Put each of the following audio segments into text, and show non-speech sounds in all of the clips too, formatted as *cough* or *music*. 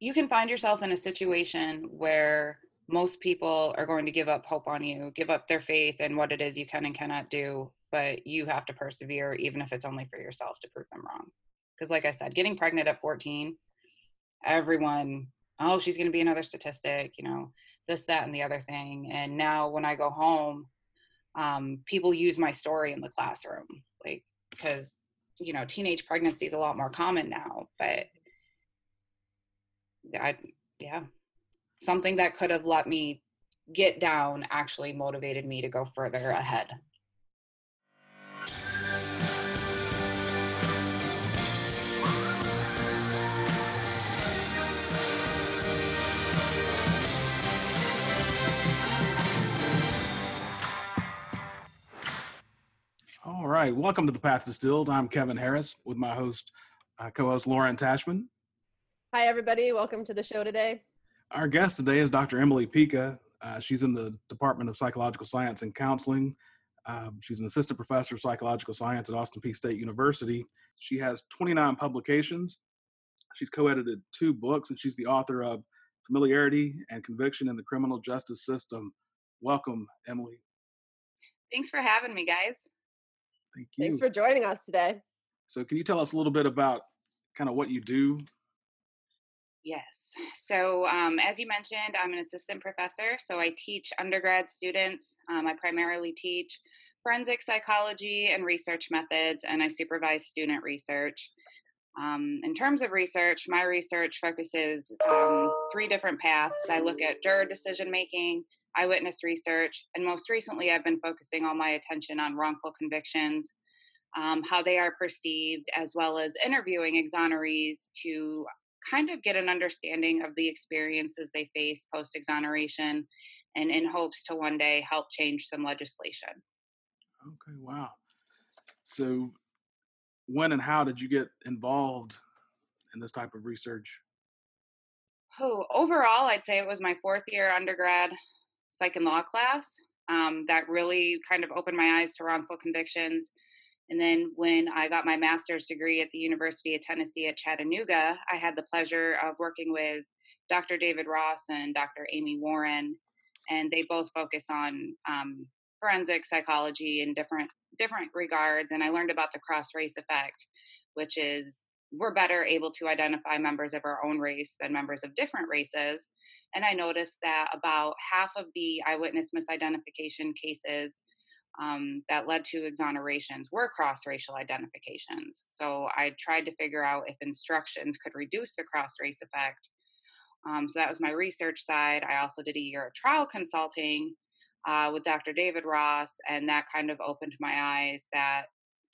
you can find yourself in a situation where most people are going to give up hope on you, give up their faith in what it is you can and cannot do, but you have to persevere, even if it's only for yourself to prove them wrong. Because, like I said, getting pregnant at 14, everyone, oh, she's going to be another statistic, you know, this, that, and the other thing. And now when I go home, um, people use my story in the classroom, like, because, you know, teenage pregnancy is a lot more common now, but I, yeah, something that could have let me get down actually motivated me to go further ahead. All right, welcome to the Path Distilled. I'm Kevin Harris with my host, uh, co-host Lauren Tashman. Hi, everybody. Welcome to the show today. Our guest today is Dr. Emily Pica. Uh, she's in the Department of Psychological Science and Counseling. Um, she's an assistant professor of psychological science at Austin Peay State University. She has 29 publications. She's co edited two books, and she's the author of Familiarity and Conviction in the Criminal Justice System. Welcome, Emily. Thanks for having me, guys. Thank you. Thanks for joining us today. So, can you tell us a little bit about kind of what you do Yes. So, um, as you mentioned, I'm an assistant professor. So, I teach undergrad students. Um, I primarily teach forensic psychology and research methods, and I supervise student research. Um, in terms of research, my research focuses um, three different paths. I look at juror decision making, eyewitness research, and most recently, I've been focusing all my attention on wrongful convictions, um, how they are perceived, as well as interviewing exonerees to kind of get an understanding of the experiences they face post exoneration and in hopes to one day help change some legislation. Okay, wow. So, when and how did you get involved in this type of research? Oh, overall, I'd say it was my fourth year undergrad psych and law class um, that really kind of opened my eyes to wrongful convictions and then when I got my master's degree at the University of Tennessee at Chattanooga, I had the pleasure of working with Dr. David Ross and Dr. Amy Warren, and they both focus on um, forensic psychology in different different regards. And I learned about the cross race effect, which is we're better able to identify members of our own race than members of different races. And I noticed that about half of the eyewitness misidentification cases um, that led to exonerations were cross racial identifications. So I tried to figure out if instructions could reduce the cross race effect. Um, so that was my research side. I also did a year of trial consulting uh, with Dr. David Ross, and that kind of opened my eyes that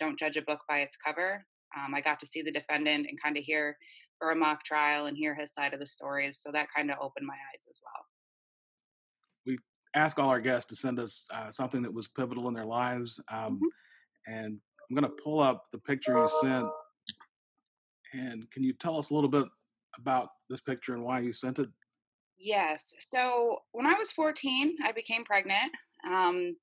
don't judge a book by its cover. Um, I got to see the defendant and kind of hear for a mock trial and hear his side of the stories. So that kind of opened my eyes as well ask all our guests to send us uh, something that was pivotal in their lives. Um, mm-hmm. And I'm going to pull up the picture you sent. And can you tell us a little bit about this picture and why you sent it? Yes. So when I was 14, I became pregnant. Um,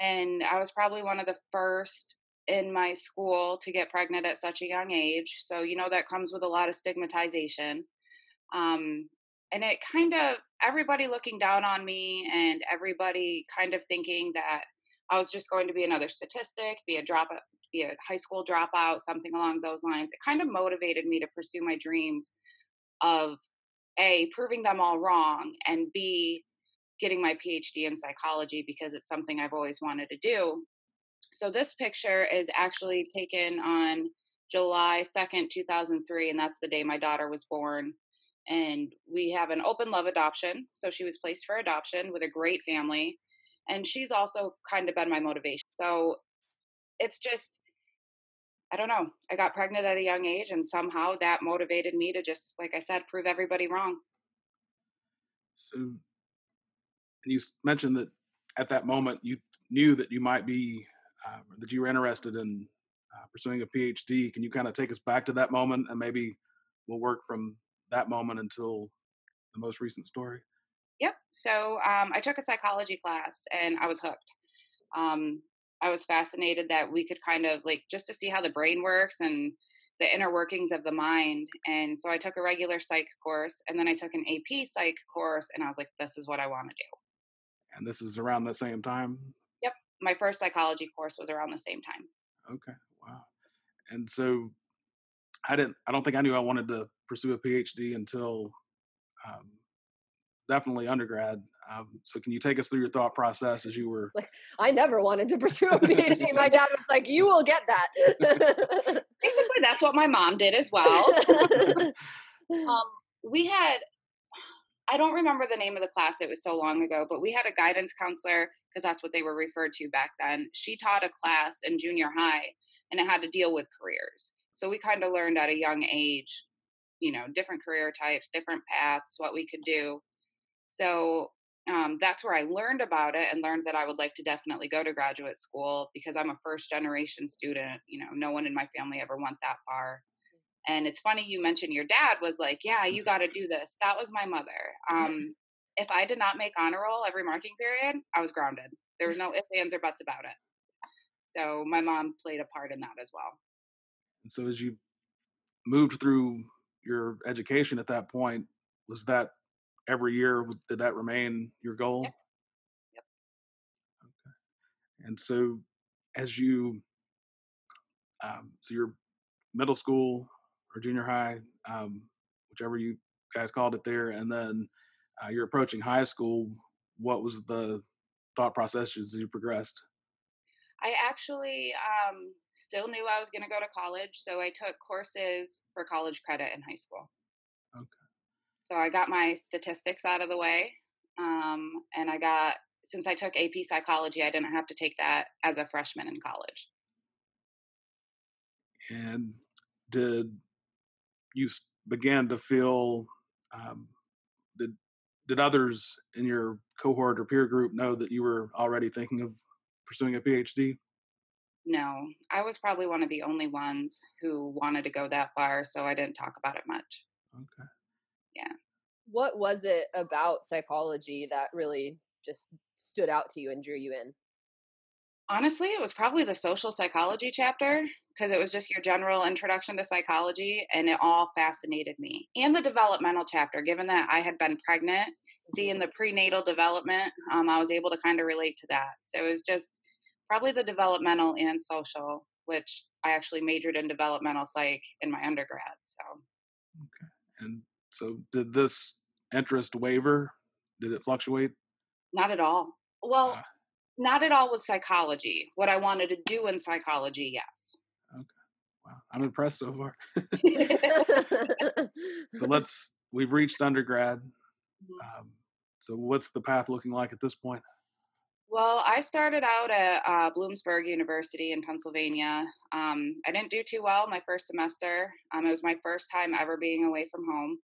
and I was probably one of the first in my school to get pregnant at such a young age. So, you know, that comes with a lot of stigmatization. Um, and it kind of everybody looking down on me and everybody kind of thinking that I was just going to be another statistic, be a drop be a high school dropout, something along those lines. It kind of motivated me to pursue my dreams of a proving them all wrong and b getting my PhD in psychology because it's something I've always wanted to do. So this picture is actually taken on July 2nd, 2003 and that's the day my daughter was born and we have an open love adoption. So she was placed for adoption with a great family. And she's also kind of been my motivation. So it's just, I don't know. I got pregnant at a young age, and somehow that motivated me to just, like I said, prove everybody wrong. So you mentioned that at that moment you knew that you might be, uh, that you were interested in uh, pursuing a PhD. Can you kind of take us back to that moment and maybe we'll work from that moment until the most recent story? Yep. So um, I took a psychology class and I was hooked. Um, I was fascinated that we could kind of like just to see how the brain works and the inner workings of the mind. And so I took a regular psych course and then I took an AP psych course and I was like, this is what I want to do. And this is around the same time? Yep. My first psychology course was around the same time. Okay. Wow. And so I didn't, I don't think I knew I wanted to pursue a PhD until um, definitely undergrad. Um, so can you take us through your thought process as you were? It's like I never wanted to pursue a PhD. my dad was like, "You will get that." *laughs* Basically, that's what my mom did as well. *laughs* um, we had, I don't remember the name of the class. It was so long ago, but we had a guidance counselor because that's what they were referred to back then. She taught a class in junior high, and it had to deal with careers. So we kind of learned at a young age, you know, different career types, different paths, what we could do. So um, that's where I learned about it and learned that I would like to definitely go to graduate school because I'm a first generation student. You know, no one in my family ever went that far. And it's funny you mentioned your dad was like, "Yeah, you got to do this." That was my mother. Um, *laughs* if I did not make honor roll every marking period, I was grounded. There was no ifs, ands, or buts about it. So my mom played a part in that as well. And so as you moved through your education at that point, was that every year did that remain your goal? Yep. yep. Okay. And so as you um, so your middle school or junior high, um, whichever you guys called it there, and then uh, you're approaching high school. What was the thought process as you progressed? I actually um, still knew I was going to go to college, so I took courses for college credit in high school. Okay. So I got my statistics out of the way, um, and I got since I took AP psychology, I didn't have to take that as a freshman in college. And did you begin to feel um, did did others in your cohort or peer group know that you were already thinking of pursuing a PhD? No, I was probably one of the only ones who wanted to go that far, so I didn't talk about it much. Okay. Yeah. What was it about psychology that really just stood out to you and drew you in? Honestly, it was probably the social psychology chapter because it was just your general introduction to psychology and it all fascinated me. And the developmental chapter, given that I had been pregnant, seeing the prenatal development, um, I was able to kind of relate to that. So it was just probably the developmental and social, which I actually majored in developmental psych in my undergrad. So, okay. And so, did this interest waver? Did it fluctuate? Not at all. Well, uh, not at all with psychology. What I wanted to do in psychology, yes. I'm impressed so far. *laughs* so let's, we've reached undergrad. Mm-hmm. Um, so what's the path looking like at this point? Well, I started out at uh, Bloomsburg University in Pennsylvania. Um, I didn't do too well my first semester. Um, it was my first time ever being away from home.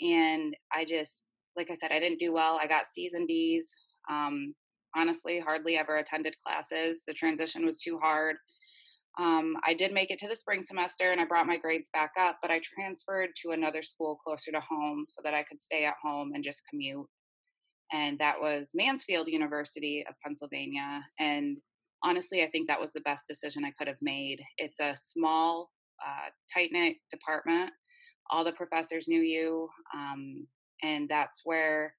And I just, like I said, I didn't do well. I got C's and D's. Um, honestly, hardly ever attended classes. The transition was too hard. Um, I did make it to the spring semester and I brought my grades back up, but I transferred to another school closer to home so that I could stay at home and just commute. And that was Mansfield University of Pennsylvania. And honestly, I think that was the best decision I could have made. It's a small, uh, tight knit department. All the professors knew you. Um, and that's where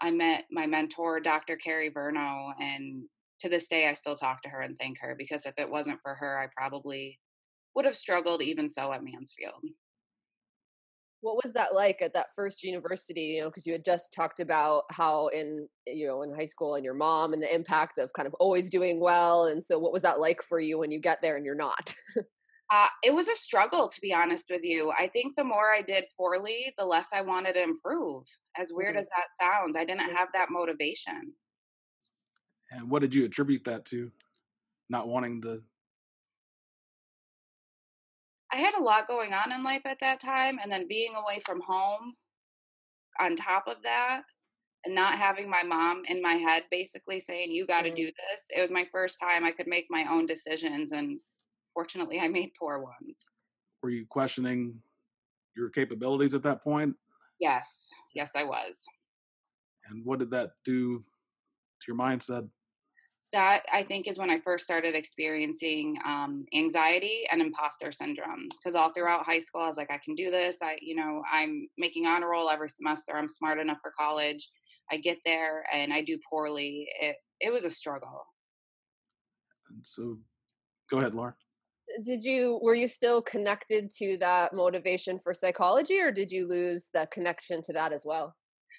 I met my mentor, Dr. Carrie Verno, and to this day, I still talk to her and thank her because if it wasn't for her, I probably would have struggled even so at Mansfield. What was that like at that first university? You know, because you had just talked about how in you know in high school and your mom and the impact of kind of always doing well. And so, what was that like for you when you get there and you're not? *laughs* Uh, it was a struggle, to be honest with you. I think the more I did poorly, the less I wanted to improve. As weird mm-hmm. as that sounds, I didn't have that motivation. And what did you attribute that to? Not wanting to. I had a lot going on in life at that time, and then being away from home on top of that, and not having my mom in my head basically saying, You got to mm-hmm. do this. It was my first time I could make my own decisions, and fortunately, I *laughs* made poor ones. Were you questioning your capabilities at that point? Yes, yes, I was. And what did that do to your mindset? That I think is when I first started experiencing um, anxiety and imposter syndrome. Because all throughout high school, I was like, I can do this. I, you know, I'm making honor roll every semester. I'm smart enough for college. I get there and I do poorly. It it was a struggle. And so, go ahead, Laura. Did you were you still connected to that motivation for psychology, or did you lose the connection to that as well?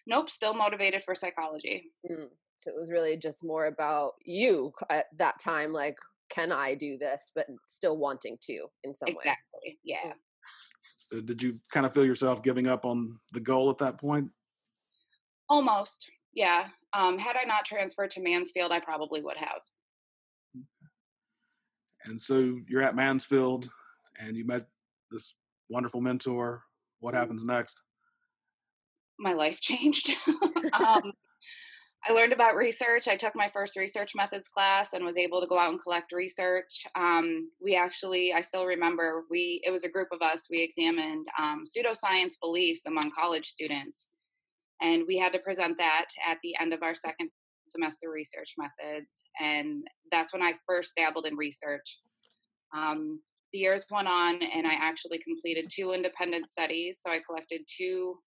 Nope, still motivated for psychology. Mm. So it was really just more about you at that time, like, can I do this, but still wanting to in some exactly. way. Exactly. Yeah. So did you kind of feel yourself giving up on the goal at that point? Almost. Yeah. Um, had I not transferred to Mansfield, I probably would have. And so you're at Mansfield and you met this wonderful mentor. What mm-hmm. happens next? My life *laughs* changed. *laughs* um, I learned about research. I took my first research methods class and was able to go out and collect research. Um, we actually, I still remember, we it was a group of us. We examined um, pseudoscience beliefs among college students, and we had to present that at the end of our second semester research methods. And that's when I first dabbled in research. Um, the years went on, and I actually completed two independent studies. So I collected two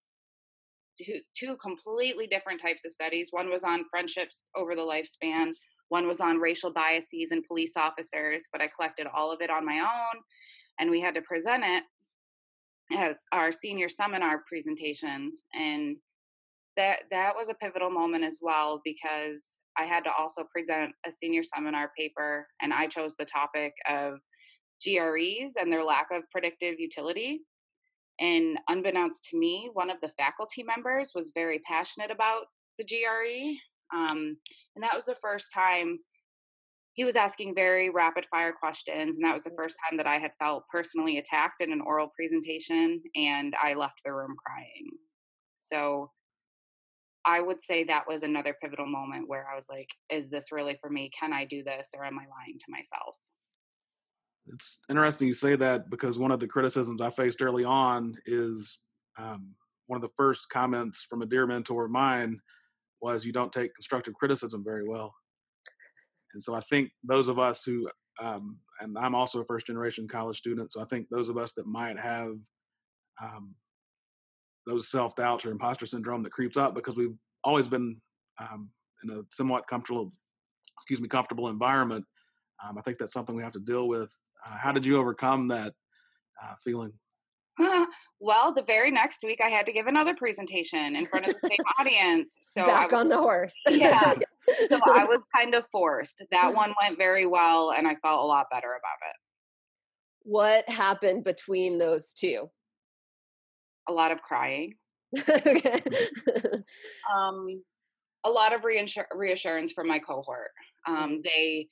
two completely different types of studies. One was on friendships over the lifespan, one was on racial biases and police officers, but I collected all of it on my own and we had to present it as our senior seminar presentations and that that was a pivotal moment as well because I had to also present a senior seminar paper and I chose the topic of GREs and their lack of predictive utility and unbeknownst to me, one of the faculty members was very passionate about the GRE. Um, and that was the first time he was asking very rapid fire questions. And that was the first time that I had felt personally attacked in an oral presentation. And I left the room crying. So I would say that was another pivotal moment where I was like, is this really for me? Can I do this? Or am I lying to myself? It's interesting you say that because one of the criticisms I faced early on is um, one of the first comments from a dear mentor of mine was you don't take constructive criticism very well. And so I think those of us who, um, and I'm also a first generation college student, so I think those of us that might have um, those self doubts or imposter syndrome that creeps up because we've always been um, in a somewhat comfortable, excuse me, comfortable environment. Um, I think that's something we have to deal with uh, how did you overcome that uh, feeling? *laughs* well, the very next week, I had to give another presentation in front of the same *laughs* audience. So back was, on the horse. *laughs* yeah. so I was kind of forced. That one went very well, and I felt a lot better about it. What happened between those two? A lot of crying. okay. um, a lot of reassur- reassurance from my cohort. Um, mm-hmm. They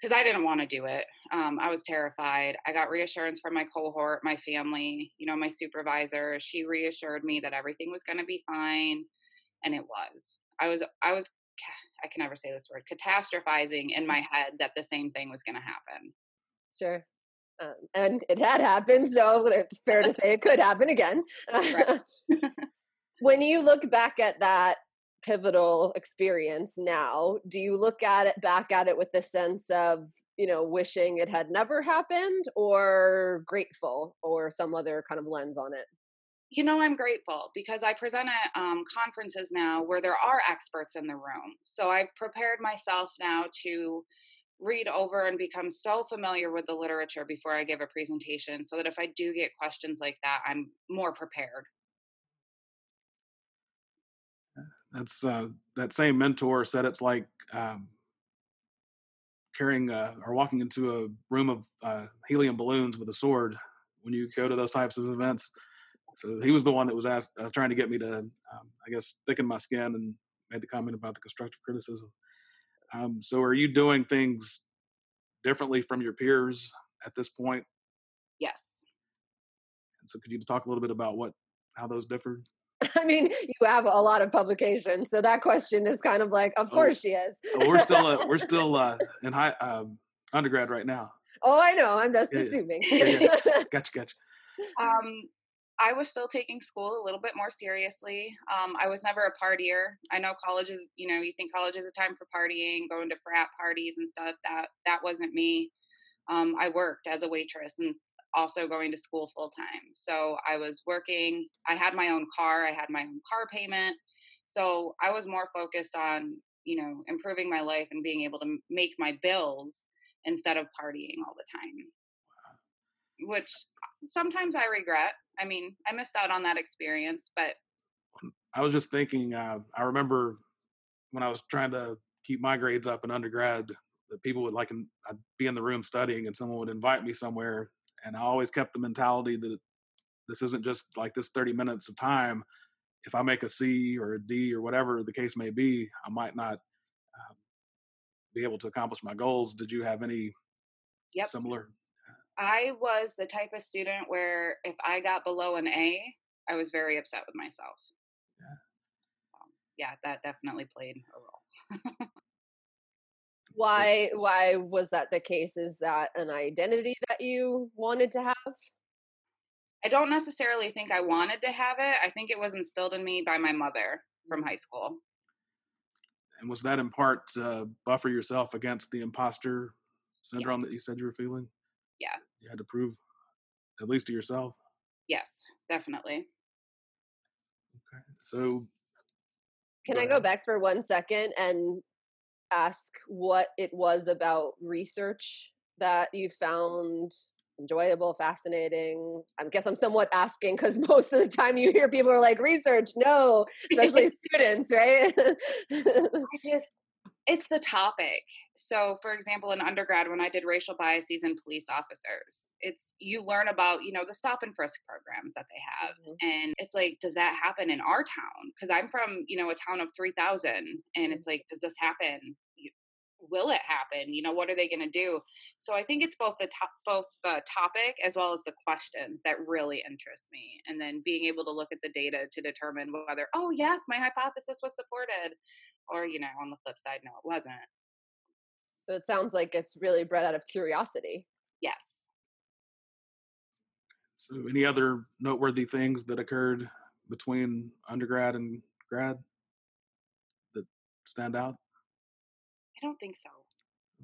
because I didn't want to do it. Um, I was terrified. I got reassurance from my cohort, my family, you know, my supervisor. She reassured me that everything was going to be fine, and it was. I was, I was, I can never say this word, catastrophizing in my *laughs* head that the same thing was going to happen. Sure. Um, and it had happened, so fair to say it could happen again. *laughs* *laughs* when you look back at that pivotal experience now do you look at it back at it with the sense of you know wishing it had never happened or grateful or some other kind of lens on it? You know i'm grateful because i present at um, conferences now where there are experts in the room so i've prepared myself now to read over and become so familiar with the literature before i give a presentation so that if i do get questions like that i'm more prepared that's uh, that same mentor said it's like um, carrying uh, or walking into a room of uh, helium balloons with a sword when you go to those types of events. So he was the one that was asked, uh, trying to get me to, um, I guess, thicken my skin and made the comment about the constructive criticism. Um, so are you doing things differently from your peers at this point? Yes. And so could you talk a little bit about what how those differ? *laughs* I mean, you have a lot of publications, so that question is kind of like, of oh, course she is. oh, we're still uh, we're *laughs* still uh, in high um, undergrad right now. Oh, I know. I'm just yeah, assuming. Yeah, yeah. *laughs* Gotcha, gotcha. Um, I was still taking school a little bit more seriously. Um, I was never a partier. I know college is, you know, you think college is a time for partying, going to frat parties and stuff. That that wasn't me. Um, I worked as a waitress and also going to school full time. So I was working. I had my own car. I had my own car payment. So I was more focused on, you know, improving my life and being able to make my bills instead of partying all the time. Which sometimes I regret. I mean, I missed out on that experience, but I was just thinking. Uh, I remember when I was trying to keep my grades up in undergrad, that people would like, I'd be in the room studying, and someone would invite me somewhere, and I always kept the mentality that this isn't just like this 30 minutes of time. If I make a C or a D or whatever the case may be, I might not um, be able to accomplish my goals. Did you have any yep. similar I was the type of student where if I got below an A, I was very upset with myself. Yeah, um, yeah that definitely played a role. *laughs* why why was that the case? Is that an identity that you wanted to have? I don't necessarily think I wanted to have it. I think it was instilled in me by my mother from high school. And was that in part to buffer yourself against the imposter syndrome yeah. that you said you were feeling? Yeah you had to prove at least to yourself. Yes, definitely. Okay. So can go I go back for one second and ask what it was about research that you found enjoyable, fascinating? I guess I'm somewhat asking because *laughs* most of the time you hear people are like, research, no, *laughs* especially students, right? I just, it's the topic. So, for example, in undergrad, when I did racial biases in police officers, it's you learn about you know the stop and frisk programs that they have, mm-hmm. and it's like, does that happen in our town? Because I'm from you know a town of three thousand, and it's like, does this happen? Will it happen? You know, what are they going to do? So I think it's both the top, both the topic as well as the questions that really interest me, and then being able to look at the data to determine whether, oh yes, my hypothesis was supported, or you know on the flip side no it wasn't so it sounds like it's really bred out of curiosity yes so any other noteworthy things that occurred between undergrad and grad that stand out i don't think so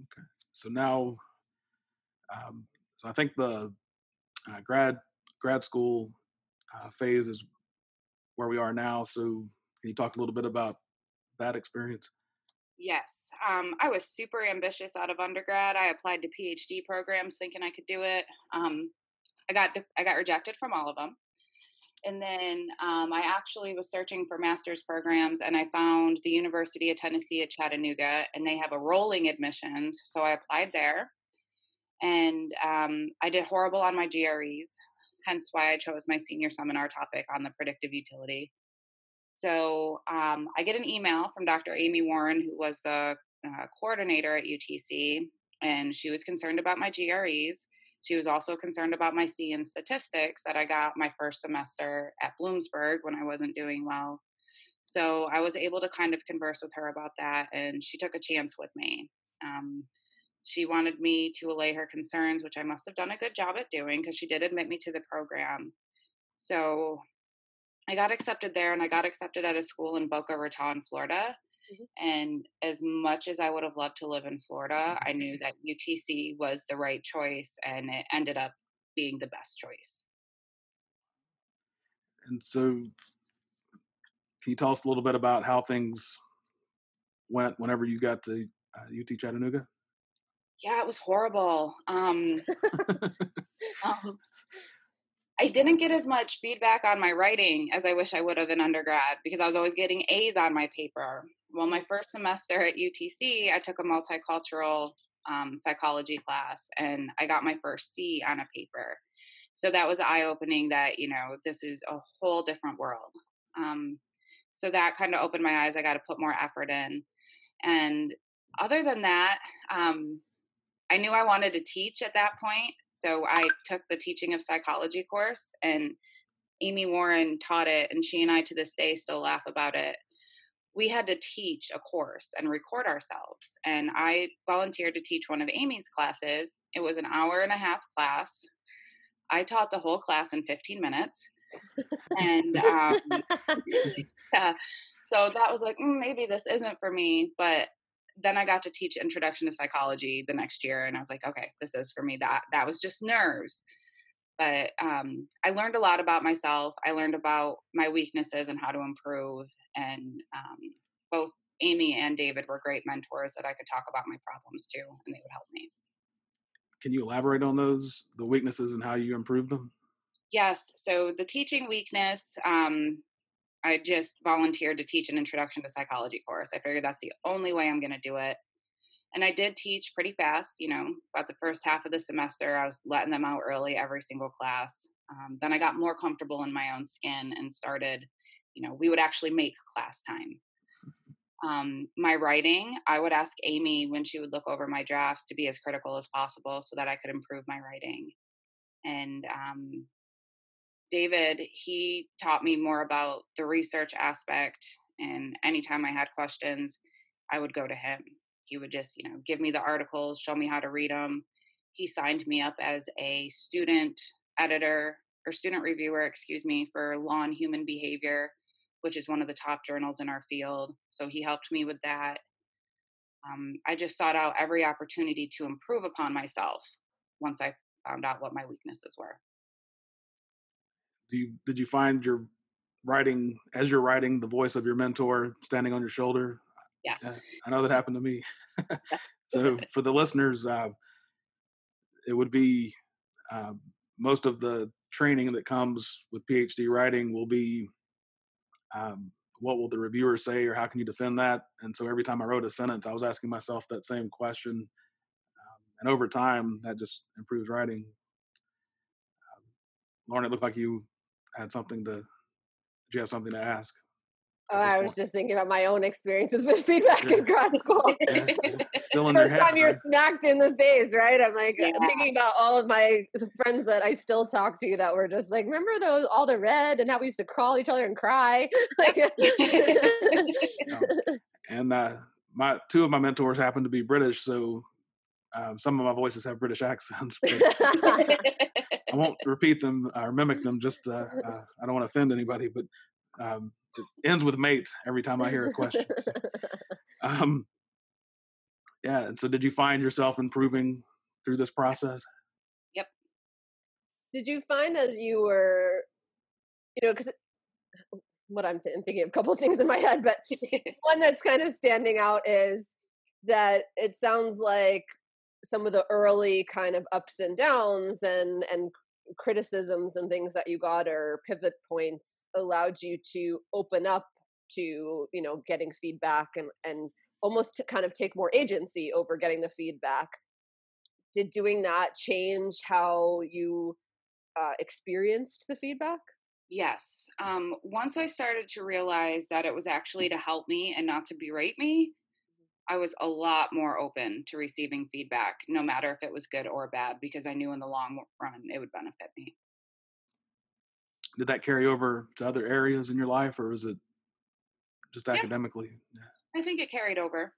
okay so now um, so i think the uh, grad grad school uh, phase is where we are now so can you talk a little bit about that experience? Yes. Um, I was super ambitious out of undergrad. I applied to PhD programs thinking I could do it. Um, I got I got rejected from all of them. And then um, I actually was searching for master's programs and I found the University of Tennessee at Chattanooga and they have a rolling admissions. So I applied there and um, I did horrible on my GREs, hence why I chose my senior seminar topic on the predictive utility. So um, I get an email from Dr. Amy Warren, who was the uh, coordinator at UTC, and she was concerned about my GREs. She was also concerned about my C in statistics that I got my first semester at Bloomsburg when I wasn't doing well. So I was able to kind of converse with her about that, and she took a chance with me. Um, she wanted me to allay her concerns, which I must have done a good job at doing because she did admit me to the program. So I got accepted there and I got accepted at a school in Boca Raton, Florida. Mm-hmm. And as much as I would have loved to live in Florida, I knew that UTC was the right choice and it ended up being the best choice. And so, can you tell us a little bit about how things went whenever you got to uh, UT Chattanooga? Yeah, it was horrible. Um, *laughs* um, I didn't get as much feedback on my writing as I wish I would have in undergrad because I was always getting A's on my paper. Well, my first semester at UTC, I took a multicultural um, psychology class and I got my first C on a paper. So that was eye opening that, you know, this is a whole different world. Um, so that kind of opened my eyes. I got to put more effort in. And other than that, um, I knew I wanted to teach at that point. So I took the teaching of psychology course and Amy Warren taught it and she and I to this day still laugh about it. We had to teach a course and record ourselves. And I volunteered to teach one of Amy's classes. It was an hour and a half class. I taught the whole class in 15 minutes. and um, *laughs* yeah, so that was like mm, maybe this isn't for me. But then I got to teach introduction to psychology the next year, and I was like, okay, this is for me. That that was just nerves. But um, I learned a lot about myself. I learned about my weaknesses and how to improve. And um, both Amy and David were great mentors that I could talk about my problems to, and they would help me. Can you elaborate on those, the weaknesses and how you improved them? Yes. So the teaching weakness, um, I just volunteered to teach an introduction to psychology course. I figured that's the only way I'm going to do it. And I did teach pretty fast, you know, about the first half of the semester, I was letting them out early every single class. Um, then I got more comfortable in my own skin and started, you know, we would actually make class time um, my writing, I would ask Amy when she would look over my drafts to be as critical as possible so that I could improve my writing. And um, David, he taught me more about the research aspect. And anytime I had questions, I would go to him. He would just, you know, give me the articles, show me how to read them. He signed me up as a student editor or student reviewer, excuse me, for Law and Human Behavior which is one of the top journals in our field. So he helped me with that. Um, I just sought out every opportunity to improve upon myself once I found out what my weaknesses were. Do you did you find your writing as you're writing the voice of your mentor standing on your shoulder? Yes, uh, I know that happened to me. *laughs* so for the listeners, uh, it would be uh, most of the training that comes with PhD writing will be um, what will the reviewer say or how can you defend that and so every time i wrote a sentence i was asking myself that same question um, and over time that just improves writing um, lauren it looked like you had something to did you have something to ask Oh, I was just thinking about my own experiences with *laughs* feedback yeah. in grad school. Yeah, *laughs* still in First head, time you're right? smacked in the face, right? I'm like yeah. thinking about all of my friends that I still talk to that were just like, remember those all the red and how we used to crawl each other and cry. *laughs* like, and uh, my two of my mentors happen to be British, so um, some of my voices have British accents. *laughs* I won't repeat them or mimic them. Just uh, *laughs* uh, I don't want to offend anybody, but um, it ends with mate every time I hear a question. So, *laughs* um, yeah. And so, did you find yourself improving through this process? Yep. Did you find as you were, you know, because what I'm, th- I'm, thinking of a couple of things in my head, but one that's kind of standing out is that it sounds like some of the early kind of ups and downs and and criticisms and things that you got or pivot points allowed you to open up to you know getting feedback and and almost to kind of take more agency over getting the feedback. Did doing that change how you uh, experienced the feedback? Yes um, once i started to realize that it was actually to help me and not to berate me I was a lot more open to receiving feedback, no matter if it was good or bad, because I knew in the long run it would benefit me. Did that carry over to other areas in your life, or was it just academically? I think it carried over.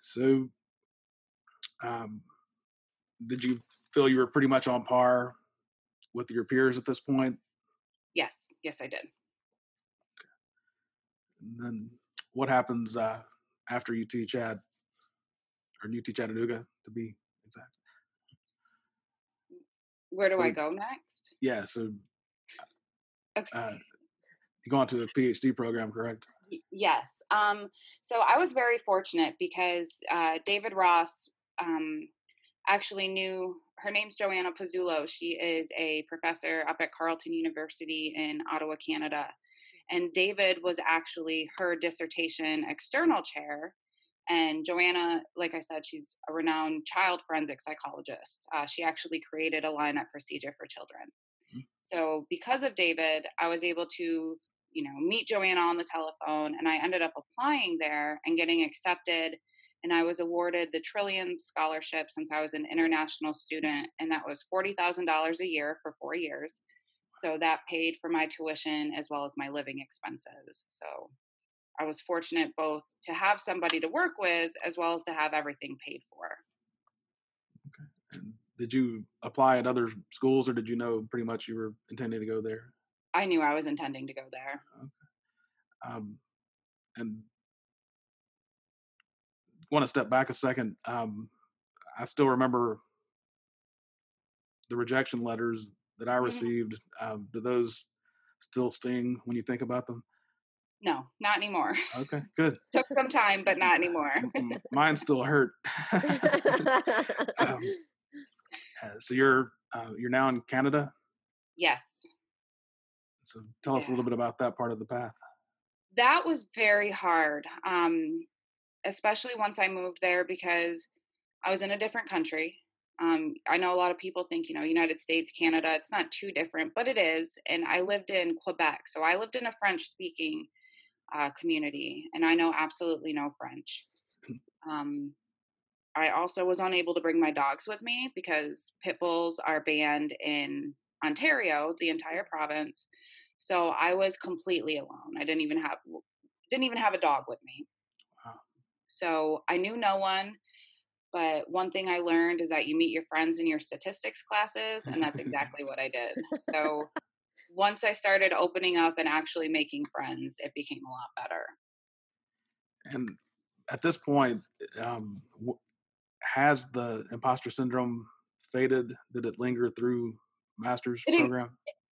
So, um, did you feel you were pretty much on par with your peers at this point? Yes, yes, I did. And then what happens uh, after you teach at or you teach Chattanooga to be exact? Where do so, I go next? Yeah, so okay. uh, you go on to a PhD program, correct? Yes. Um, so I was very fortunate because uh, David Ross um, actually knew her name's Joanna Pozzulo. She is a professor up at Carleton University in Ottawa, Canada. And David was actually her dissertation external chair. And Joanna, like I said, she's a renowned child forensic psychologist. Uh, she actually created a line lineup procedure for children. Mm-hmm. So, because of David, I was able to, you know, meet Joanna on the telephone, and I ended up applying there and getting accepted. And I was awarded the Trillium Scholarship since I was an international student, and that was forty thousand dollars a year for four years. So that paid for my tuition as well as my living expenses. So I was fortunate both to have somebody to work with as well as to have everything paid for. Okay. And did you apply at other schools, or did you know pretty much you were intending to go there? I knew I was intending to go there. Okay. Um, and want to step back a second. Um, I still remember the rejection letters that I Mhm. received. Um, do those still sting when you think about them? No, not anymore. Okay, good. *laughs* Took some time, but not anymore. *laughs* Mine still hurt. *laughs* um, uh, so you're uh, you're now in Canada. yes. So tell us a little bit about that part of the path. That was very hard. Um, especially once I moved there because I was in a different country. Um, I know a lot of people think, you know, United States, Canada, it's not too different, but it is. And I lived in Quebec. So I lived in a French speaking uh, community, and I know absolutely no French. Um, I also was unable to bring my dogs with me because pit bulls are banned in Ontario, the entire province. So I was completely alone. I didn't even have didn't even have a dog with me. Wow. So I knew no one. But one thing I learned is that you meet your friends in your statistics classes, and that's *laughs* exactly what I did. So once I started opening up and actually making friends, it became a lot better. And at this point, um, has the imposter syndrome faded? Did it linger through master's It program?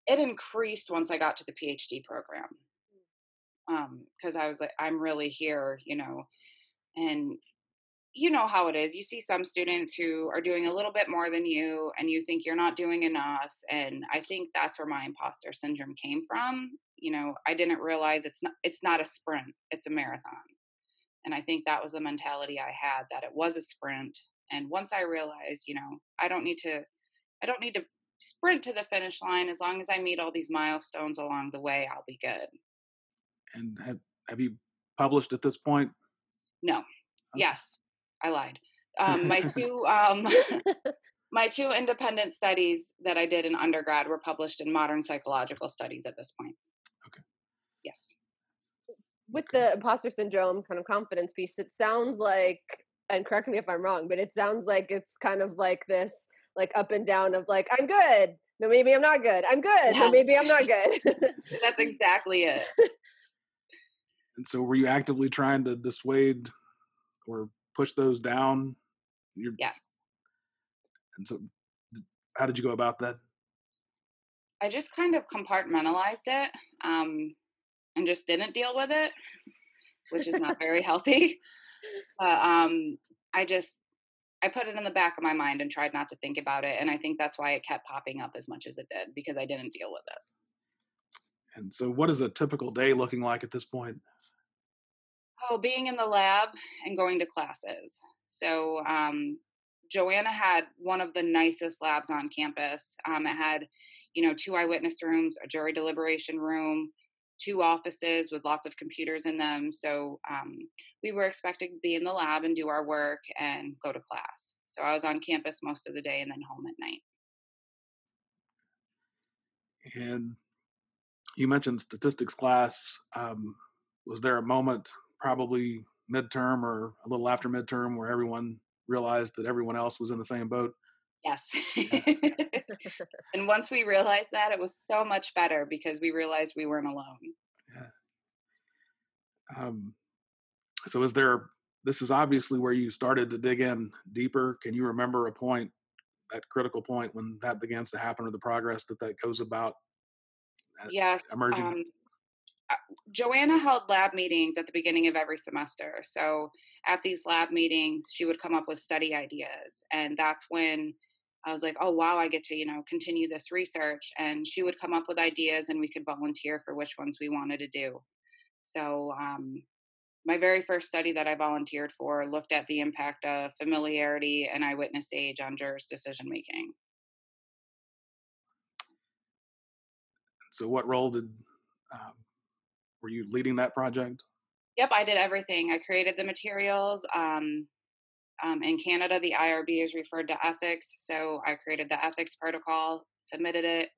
It increased once I got to the PhD program. Um, because I was like, I'm really here, you know, and you know how it is. You see some students who are doing a little bit more than you, and you think you're not doing enough. And I think that's where my imposter syndrome came from. You know, I didn't realize it's not it's not a sprint; it's a marathon. And I think that was the mentality I had that it was a sprint. And once I realized, you know, I don't need to, I don't need to sprint to the finish line. As long as I meet all these milestones along the way, I'll be good. And have, have you published at this point? No. Yes, I lied. Um, my *laughs* two um, *laughs* my two independent studies that I did in undergrad were published in Modern Psychological Studies at this point. Okay. Yes. With the imposter syndrome kind of confidence piece, it sounds like, and correct me if I'm wrong, but it sounds like it's kind of like this, like up and down of like, I'm good. No, maybe I'm not good. I'm good. Yeah. No, maybe I'm not good. *laughs* That's exactly it. And so, were you actively trying to dissuade or push those down? You're, Yes. And so, how did you go about that? I just kind of compartmentalized it um, and just didn't deal with it, which is not very healthy. *laughs* But um, I just I put it in the back of my mind and tried not to think about it, and I think that's why it kept popping up as much as it did because I didn't deal with it. And so, what is a typical day looking like at this point? Oh, being in the lab and going to classes. So um, Joanna had one of the nicest labs on campus. Um, it had, you know, two eyewitness rooms, a jury deliberation room, two offices with lots of computers in them. So um, we were expected to be in the lab and do our work and go to class. So I was on campus most of the day and then home at night. And you mentioned statistics class. Um, was there a moment, probably midterm or a little after midterm, where everyone realized that everyone else was in the same boat? Yes. *laughs* and once we realized that, it was so much better because we realized we weren't alone. Yeah. Um, so, is there? This is obviously where you started to dig in deeper. Can you remember a point, that critical point, when that begins to happen, or the progress that that goes about? uh, Yes. emerging? Um, Joanna held lab meetings at the beginning of every semester. So at these lab meetings, she would come up with study ideas. And that's when I was like, oh, wow, I get to, you know, continue this research. And she would come up with ideas and we could volunteer for which ones we wanted to do. So um, my very first study that I volunteered for looked at the impact of familiarity and eyewitness age on jurors' decision making. So, what role did um, were you leading that project? Yep, I did everything. I created the materials. Um, um, in Canada, the IRB is referred to ethics, so I created the ethics protocol, submitted it,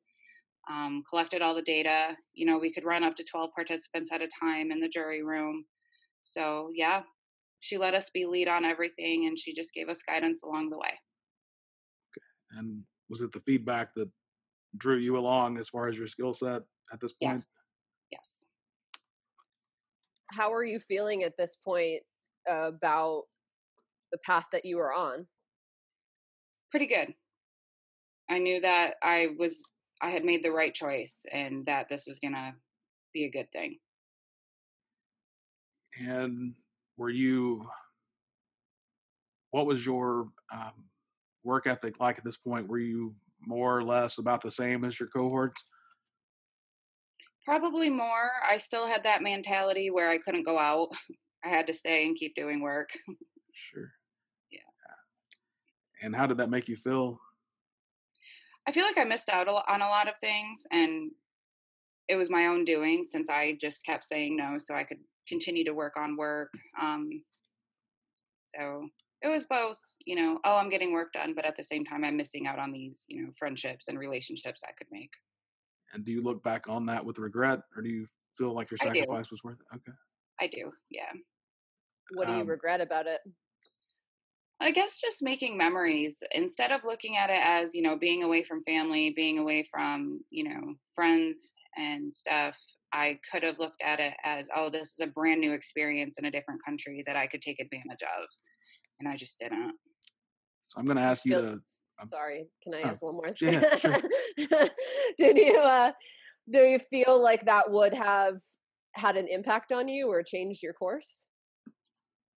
um, collected all the data. You know, we could run up to 12 participants at a time in the jury room. So, yeah, she let us be lead on everything and she just gave us guidance along the way. And was it the feedback that drew you along as far as your skill set at this point? Yes. Yes. How are you feeling at this point about the path that you were on? Pretty good. I knew that I was I had made the right choice and that this was going to be a good thing. And were you what was your um, work ethic like at this point? Were you more or less about the same as your cohorts? Probably more. I still had that mentality where I couldn't go out. I had to stay and keep doing work. Sure. *laughs* Yeah. And how did that make you feel? I feel like I missed out on a lot of things and it was my own doing since I just kept saying no so I could continue to work on work. Um, so it was both, you know, oh, I'm getting work done, but at the same time, I'm missing out on these, you know, friendships and relationships I could make. And do you look back on that with regret, or do you feel like your sacrifice was worth it? Okay. I do, yeah. What do you um, regret about it? I guess just making memories instead of looking at it as, you know, being away from family, being away from, you know, friends and stuff. I could have looked at it as, oh, this is a brand new experience in a different country that I could take advantage of and I just didn't. So I'm going to ask you to. I'm, sorry, can I oh, ask one more? Yeah, sure. *laughs* Did you? Uh, do you feel like that would have had an impact on you or changed your course?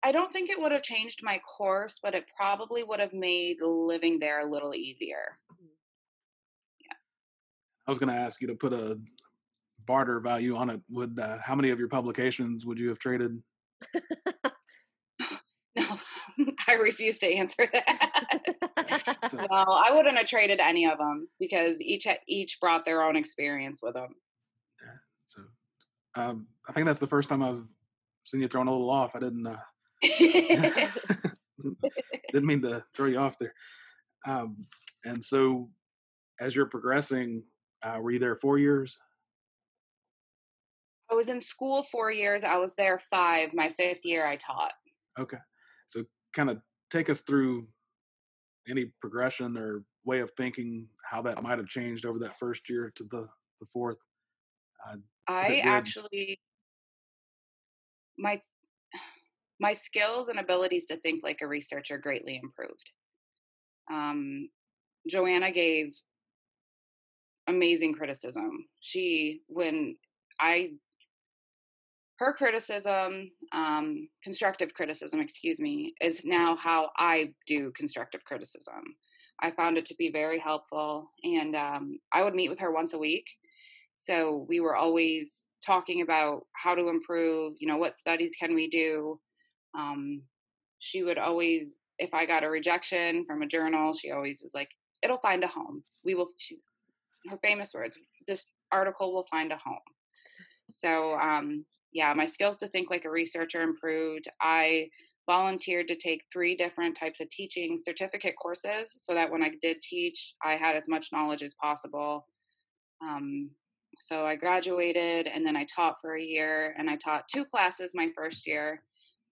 I don't think it would have changed my course, but it probably would have made living there a little easier. Mm-hmm. Yeah. I was going to ask you to put a barter value on it. Would uh, how many of your publications would you have traded? *laughs* *laughs* I refuse to answer that. *laughs* so, no, I wouldn't have traded any of them because each each brought their own experience with them. Yeah. So, um, I think that's the first time I've seen you thrown a little off. I didn't. Uh, *laughs* didn't mean to throw you off there. Um, and so, as you're progressing, uh, were you there four years? I was in school four years. I was there five. My fifth year, I taught. Okay. So kind of take us through any progression or way of thinking how that might have changed over that first year to the the fourth uh, i actually my my skills and abilities to think like a researcher greatly improved. Um, joanna gave amazing criticism. She when i her criticism, um, constructive criticism, excuse me, is now how I do constructive criticism. I found it to be very helpful, and um, I would meet with her once a week. So we were always talking about how to improve. You know, what studies can we do? Um, she would always, if I got a rejection from a journal, she always was like, "It'll find a home. We will." She's her famous words. This article will find a home. So um, yeah, my skills to think like a researcher improved. I volunteered to take three different types of teaching certificate courses so that when I did teach, I had as much knowledge as possible. Um, so I graduated and then I taught for a year and I taught two classes my first year.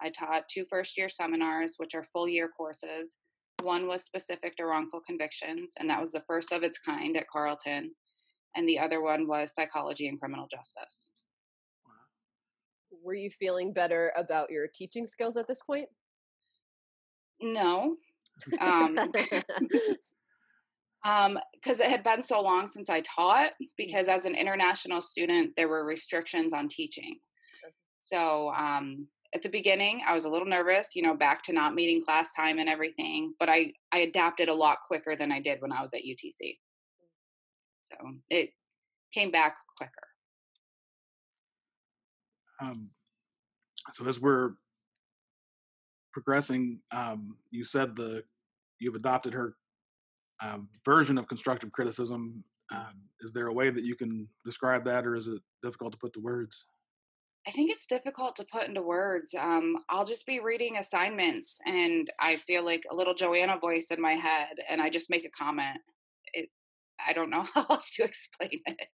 I taught two first year seminars, which are full year courses. One was specific to wrongful convictions, and that was the first of its kind at Carleton. And the other one was psychology and criminal justice were you feeling better about your teaching skills at this point? No. Um, *laughs* *laughs* um, because it had been so long since I taught. Mm. Because as an international student, there were restrictions on teaching. So um, at the beginning, I was a little nervous, you know, back to not meeting class time and everything. But I I adapted a lot quicker than I did when I was at UTC. So it came back quicker. Um, so as we're progressing, um, you said the you've adopted her um, version of constructive criticism. Um, is there a way that you can describe that, or is it difficult to put to words? I think it's difficult to put into words. Um, I'll just be reading assignments, and I feel like a little Joanna voice in my head, and I just make a comment. It, I don't know *laughs* how else to explain it.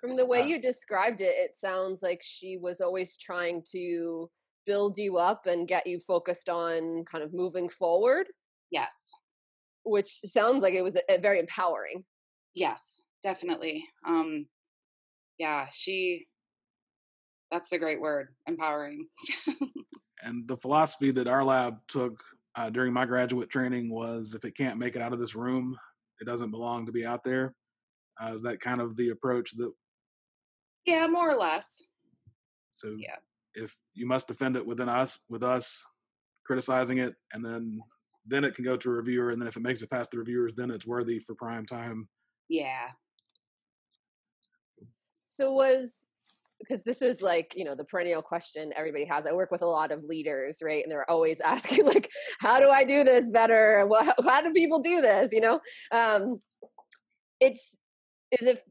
From the way uh you described it, it sounds like she was always trying to build you up and get you focused on kind of moving forward. Yes. which sounds like it was a, a very empowering. Yes, definitely. Um, yeah, she. That's the great word, empowering. *laughs* and the philosophy that our lab took uh, during my graduate training was if it can't make it out of this room, it doesn't belong to be out there. Uh, is that kind of the approach that? Yeah, more or less. So yeah, if you must defend it within us, with us criticizing it, and then then it can go to a reviewer, and then if it makes it past the reviewers, then it's worthy for prime time. Yeah. So was because this is like you know the perennial question everybody has i work with a lot of leaders right and they're always *laughs* asking like how do i do this better well *laughs* how, how do people do this you know um it's is it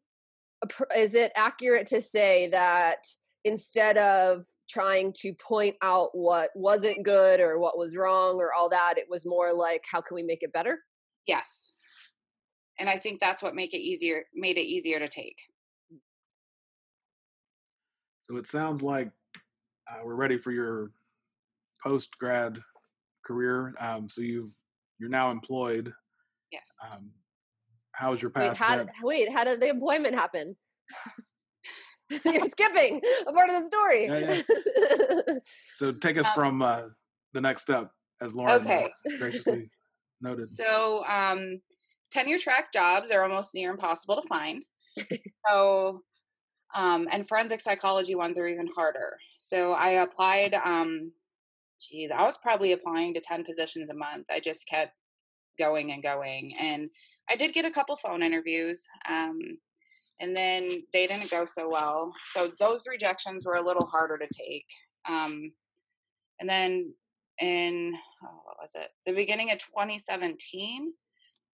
is it accurate to say that instead of trying to point out what wasn't good or what was wrong or all that it was more like how can we make it better yes and i think that's what make it easier made it easier to take so it sounds like uh, we're ready for your post grad career. Um, so you've you're now employed. Yes. Um, how's your path? Wait, how, did, wait, how did the employment happen? *laughs* You're *laughs* skipping a part of the story. Yeah, yeah. so take us *laughs* um, from uh, the next step, as Lauren okay. graciously noted. So, um, tenure track jobs are almost near impossible to find. so um, and forensic psychology ones are even harder. So I applied, um, geez, I was probably applying to 10 positions a month. I just kept going and going. And I did get a couple phone interviews. Um, and then they didn't go so well. So those rejections were a little harder to take. Um, and then in, oh, what was it? The beginning of 2017,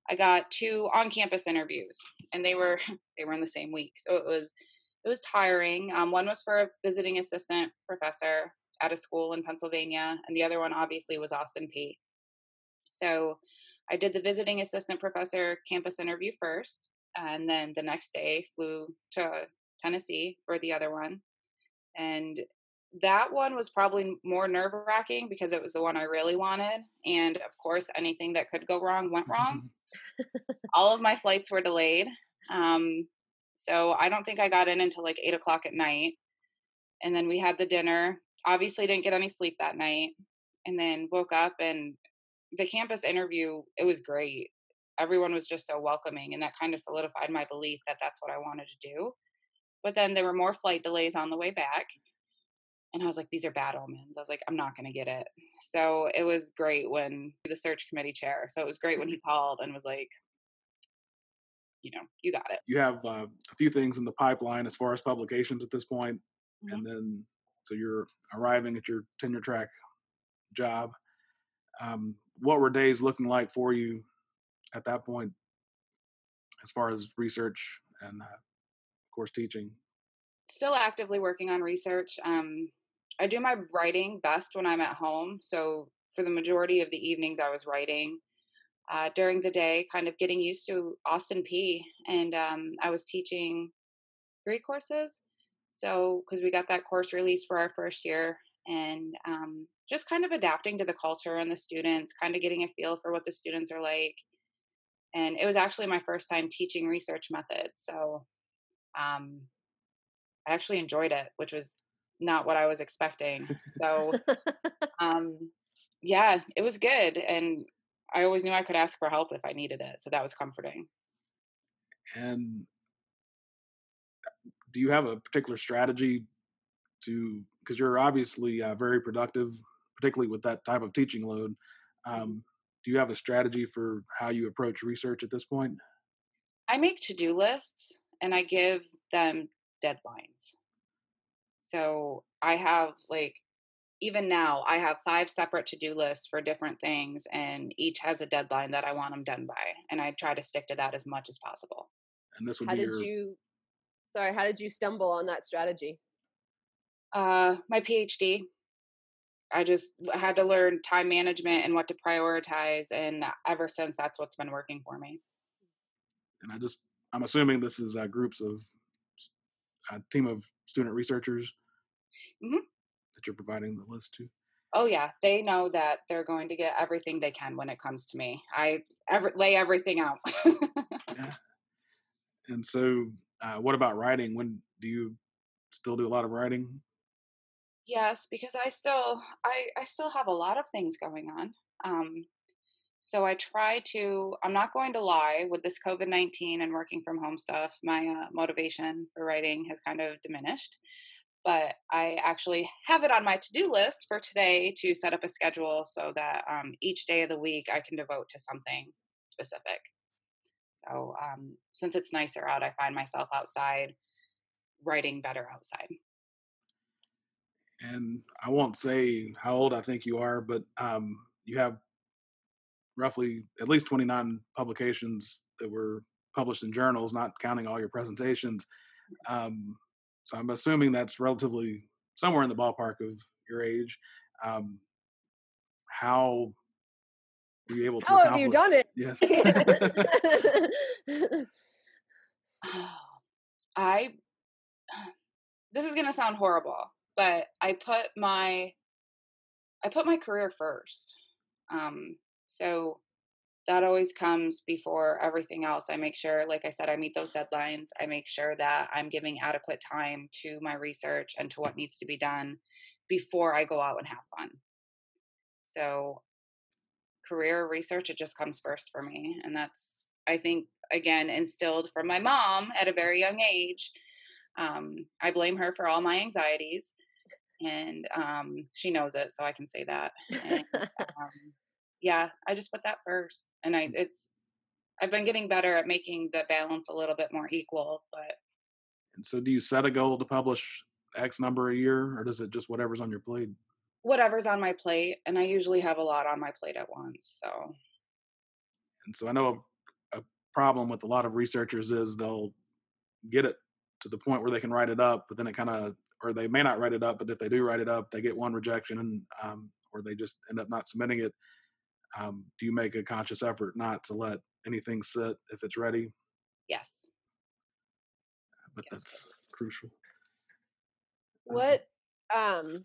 I got two on-campus interviews, and they were *laughs* they were in the same week. So it was it was tiring. Um, one was for a visiting assistant professor at a school in Pennsylvania, and the other one obviously was Austin Peay. So I did the visiting assistant professor campus interview first, and then the next day flew to Tennessee for the other one. And that one was probably more nerve wracking because it was the one I really wanted. And of course, anything that could go wrong went wrong. *laughs* All of my flights were delayed. Um, so I don't think I got in until like eight o'clock at night. And then we had the dinner. Obviously, didn't get any sleep that night. And then woke up and the campus interview, it was great. Everyone was just so welcoming. And that kind of solidified my belief that that's what I wanted to do. But then there were more flight delays on the way back. And I was like, these are bad omens. I was like, I'm not going to get it. So it was great when the search committee chair. So it was great when he called and was like, you know, you got it. You have uh, a few things in the pipeline as far as publications at this point, mm-hmm. and then so you're arriving at your tenure track job. Um, what were days looking like for you at that point, as far as research and, uh, of course, teaching? Still actively working on research. Um, I do my writing best when I'm at home. So for the majority of the evenings, I was writing uh, during the day, kind of getting used to Austin Peay. And um, I was teaching three courses. So, because we got that course released for our first year, and um, just kind of adapting to the culture and the students, kind of getting a feel for what the students are like. And it was actually my first time teaching research methods. So, um, I actually enjoyed it, which was not what I was expecting. So, *laughs* um, yeah, it was good. And I always knew I could ask for help if I needed it. So that was comforting. And do you have a particular strategy to, because you're obviously uh, very productive, particularly with that type of teaching load. Mm-hmm. Um, do you have a strategy for how you approach research at this point? I make to do lists and I give them deadlines. So I have like even now i have five separate to-do lists for different things and each has a deadline that i want them done by and i try to stick to that as much as possible and this would how did your... you sorry how did you stumble on that strategy uh my phd i just had to learn time management and what to prioritize and ever since that's what's been working for me and i just i'm assuming this is uh, groups of a team of student researchers mm-hmm that you're providing the list to. Oh yeah, they know that they're going to get everything they can when it comes to me. I ever lay everything out. *laughs* yeah. And so, uh, what about writing? When do you still do a lot of writing? Yes, because I still I I still have a lot of things going on. Um, so I try to. I'm not going to lie. With this COVID nineteen and working from home stuff, my uh, motivation for writing has kind of diminished but I actually have it on my to do list for today to set up a schedule so that um, each day of the week I can devote to something specific. So um, since it's nicer out, I find myself outside writing better outside. And I won't say how old I think you are, but um, you have roughly at least 29 publications that were published in journals, not counting all your presentations. Um, so I'm assuming that's relatively somewhere in the ballpark of your age. Um, how were you able to? How have you done it? Yes. *laughs* *laughs* *sighs* I. *sighs* This is gonna sound horrible, but I put my I put my career first. Um, so that always comes before everything else. I make sure, like I said, I meet those deadlines. I make sure that I'm giving adequate time to my research and to what needs to be done before I go out and have fun. So, career research, it just comes first for me. And that's, I think, again, instilled from my mom at a very young age. Um, I blame her for all my anxieties, and um, she knows it, so I can say that. And, *laughs* um, yeah, I just put that first. And I it's I've been getting better at making the balance a little bit more equal, but And so do you set a goal to publish X number a year or does it just whatever's on your plate? Whatever's on my plate, and I usually have a lot on my plate at once. So And so I know a, a problem with a lot of researchers is they'll get it to the point where they can write it up, but then it kind of or they may not write it up, but if they do write it up, they get one rejection and um, or they just end up not submitting it um, do you make a conscious effort not to let anything sit if it's ready? Yes. But yes. that's crucial. Um what um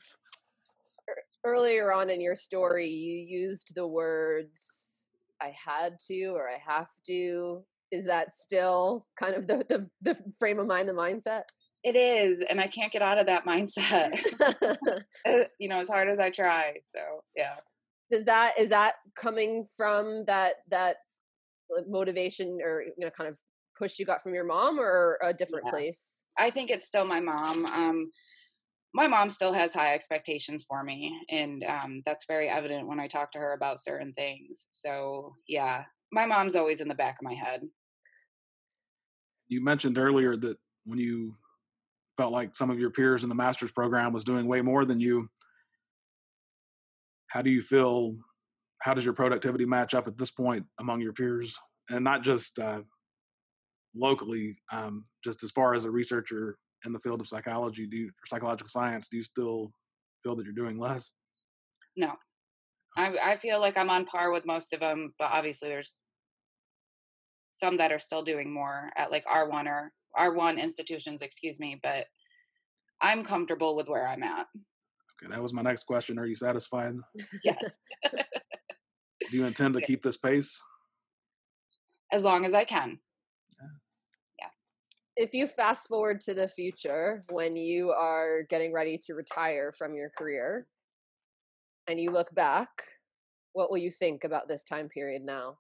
earlier on in your story you used the words I had to or I have to. Is that still kind of the the, the frame of mind, the mindset? It is, and I can't get out of that mindset. *laughs* *laughs* Uh, you know, as hard as I try. So yeah does that is that coming from that that motivation or you know kind of push you got from your mom or a different yeah. place i think it's still my mom um my mom still has high expectations for me and um that's very evident when i talk to her about certain things so yeah my mom's always in the back of my head you mentioned earlier that when you felt like some of your peers in the master's program was doing way more than you. How do you feel how does your productivity match up at this point among your peers? And not just uh, locally um, just as far as a researcher in the field of psychology do you, or psychological science do you still feel that you're doing less? No. I, I feel like i'm on par with most of them but obviously there's some that are still doing more at like r1 or r1 institutions excuse me but i'm comfortable with where i'm at Okay, that was my next question. Are you satisfied? Yes. *laughs* Do you intend to keep this pace? As long as I can. Yeah. yeah. If you fast forward to the future when you are getting ready to retire from your career and you look back, what will you think about this time period now?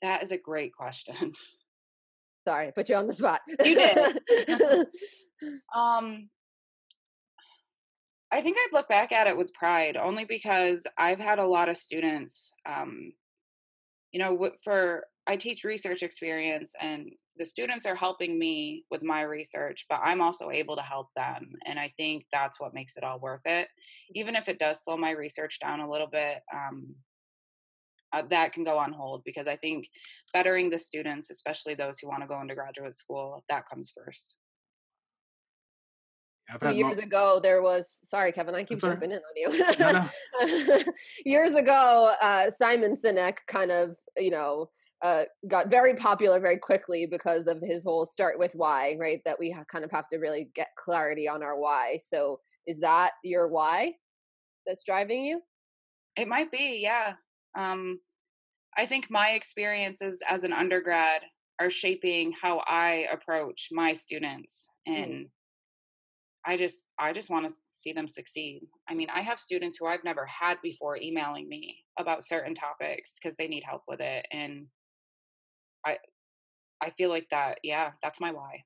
That is a great question. *laughs* Sorry, put you on the spot. You did. *laughs* um, I think I'd look back at it with pride only because I've had a lot of students, um, you know, for I teach research experience and the students are helping me with my research, but I'm also able to help them. And I think that's what makes it all worth it. Even if it does slow my research down a little bit, um, uh, that can go on hold because I think bettering the students, especially those who want to go into graduate school, that comes first. I've so years mo- ago, there was sorry, Kevin, I keep jumping in on you. No, no. *laughs* years ago, uh, Simon Sinek kind of, you know, uh, got very popular very quickly because of his whole start with why, right? That we kind of have to really get clarity on our why. So, is that your why? that's driving you? It might be, yeah. Um, I think my experiences as an undergrad are shaping how I approach my students Mm. and I just I just want to see them succeed. I mean, I have students who I've never had before emailing me about certain topics because they need help with it and I I feel like that yeah, that's my why.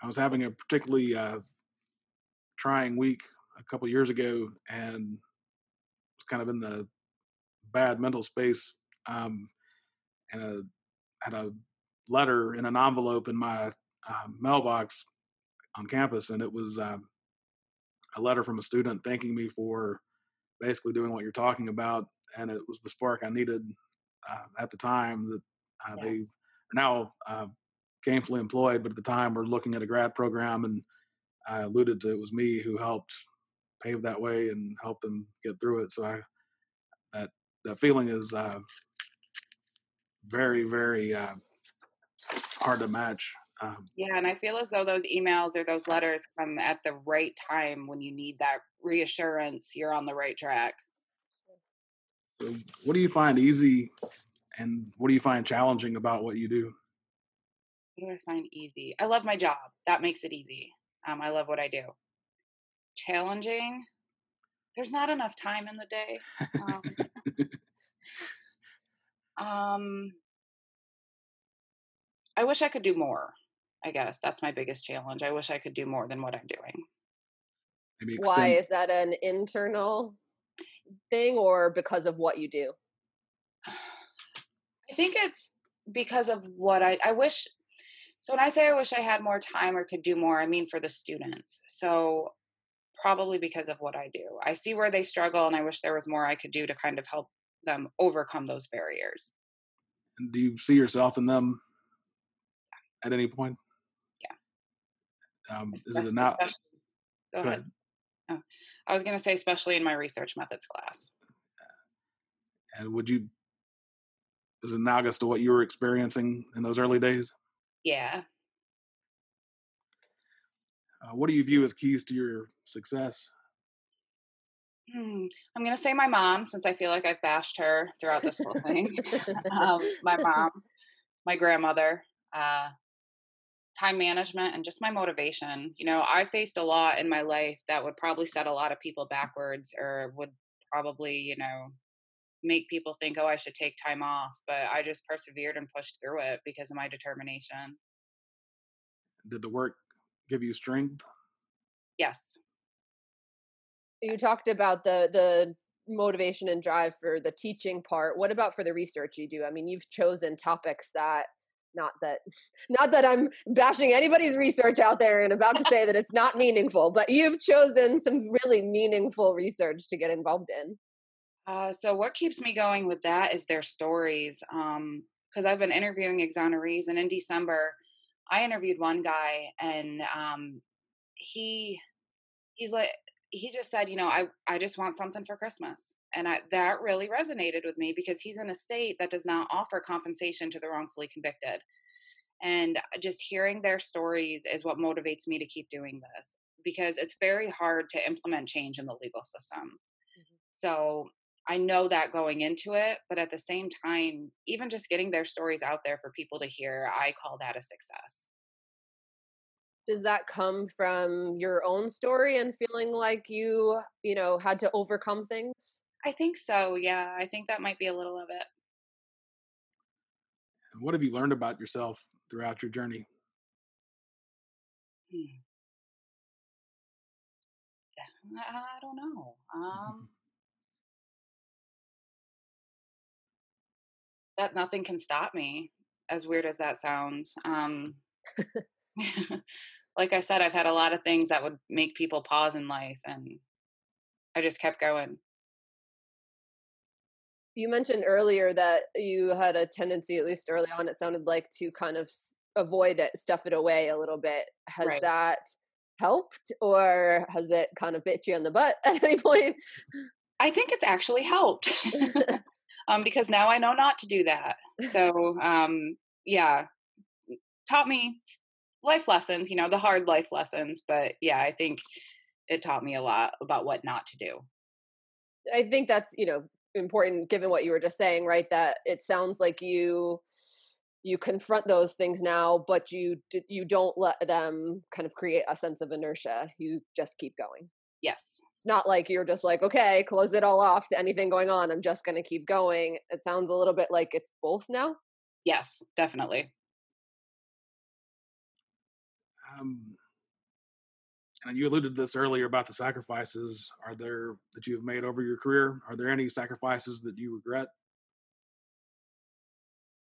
I was having a particularly uh, trying week a couple years ago, and was kind of in the bad mental space. Um, and a, had a letter in an envelope in my uh, mailbox on campus, and it was uh, a letter from a student thanking me for basically doing what you're talking about, and it was the spark I needed uh, at the time. That uh, they are now uh, gainfully employed, but at the time we're looking at a grad program, and I alluded to it was me who helped pave that way and help them get through it. So I that feeling is uh, very very uh, hard to match. Um, Yeah, and I feel as though those emails or those letters come at the right time when you need that reassurance you're on the right track. so what do you find easy, and what do you find challenging about what you do? What do I find easy? I love my job. That makes it easy. Um, I love what I do. Challenging. There's not enough time in the day. Um, *laughs* um, I wish I could do more. I guess that's my biggest challenge. I wish I could do more than what I'm doing. Maybe Why is that an internal thing or because of what you do? I think it's because of what I I wish so when I say I wish I had more time or could do more, I mean for the students. So probably because of what I do. I see where they struggle and I wish there was more I could do to kind of help them overcome those barriers. do you see yourself in them at any point? Yeah. Um, is it not? especially- Go Go ahead. Oh, I was going to say especially in my research methods class. And would you? Is it analogous to what you were experiencing in those early days? Yeah. Uh, what do you view as keys to your success? Hmm. I'm going to say my mom since I feel like I've bashed her throughout this whole thing. *laughs* um, my mom, my grandmother, uh, time management, and just my motivation. You know, I faced a lot in my life that would probably set a lot of people backwards or would probably, you know, make people think, oh, I should take time off. But I just persevered and pushed through it because of my determination. Did the work give you strength? Yes. you talked about the the motivation and drive for the teaching part what about for the research you do i mean you've chosen topics that not that *laughs* not that i'm bashing anybody's research out there and about to say that it's not meaningful but you've chosen some really meaningful research to get involved in Uh, so what keeps me going with that is their stories. Um, because I've been interviewing exonerees, and in December, I interviewed one guy, and um, he he's like he just said, you know, I I just want something for Christmas, and I, that really resonated with me because he's in a state that does not offer compensation to the wrongfully convicted, and just hearing their stories is what motivates me to keep doing this because it's very hard to implement change in the legal system. So I know that going into it, but at the same time, even just getting their stories out there for people to hear, I call that a success. does that come from your own story and feeling like you you know had to overcome things I think so. Yeah, I think that might be a little of it. What have you learned about yourself throughout your journey? Hmm. I I don't know. Um, that nothing can stop me, as weird as that sounds. Um, *laughs* *laughs* like I said, I've had a lot of things that would make people pause in life, and I just kept going. you mentioned earlier that you had a tendency at least early on it sounded like to kind of avoid it stuff it away a little bit has Right. that helped or has it kind of bit you on the butt *laughs* at any point I think it's actually helped um, because now I know not to do that. So, *laughs* um, yeah, taught me life lessons, you know, the hard life lessons. But yeah, I think it taught me a lot about what not to do. I think that's, you know, important given what you were just saying, right? That it sounds like you you confront those things now, but you you don't let them kind of create a sense of inertia. You just keep going. Yes. It's not like you're just like, okay, close it all off to anything going on. I'm just going to keep going. It sounds a little bit like it's both now. Yes, definitely. Um, and you alluded to this earlier about the sacrifices. Are there that you have made over your career? Are there any sacrifices that you regret?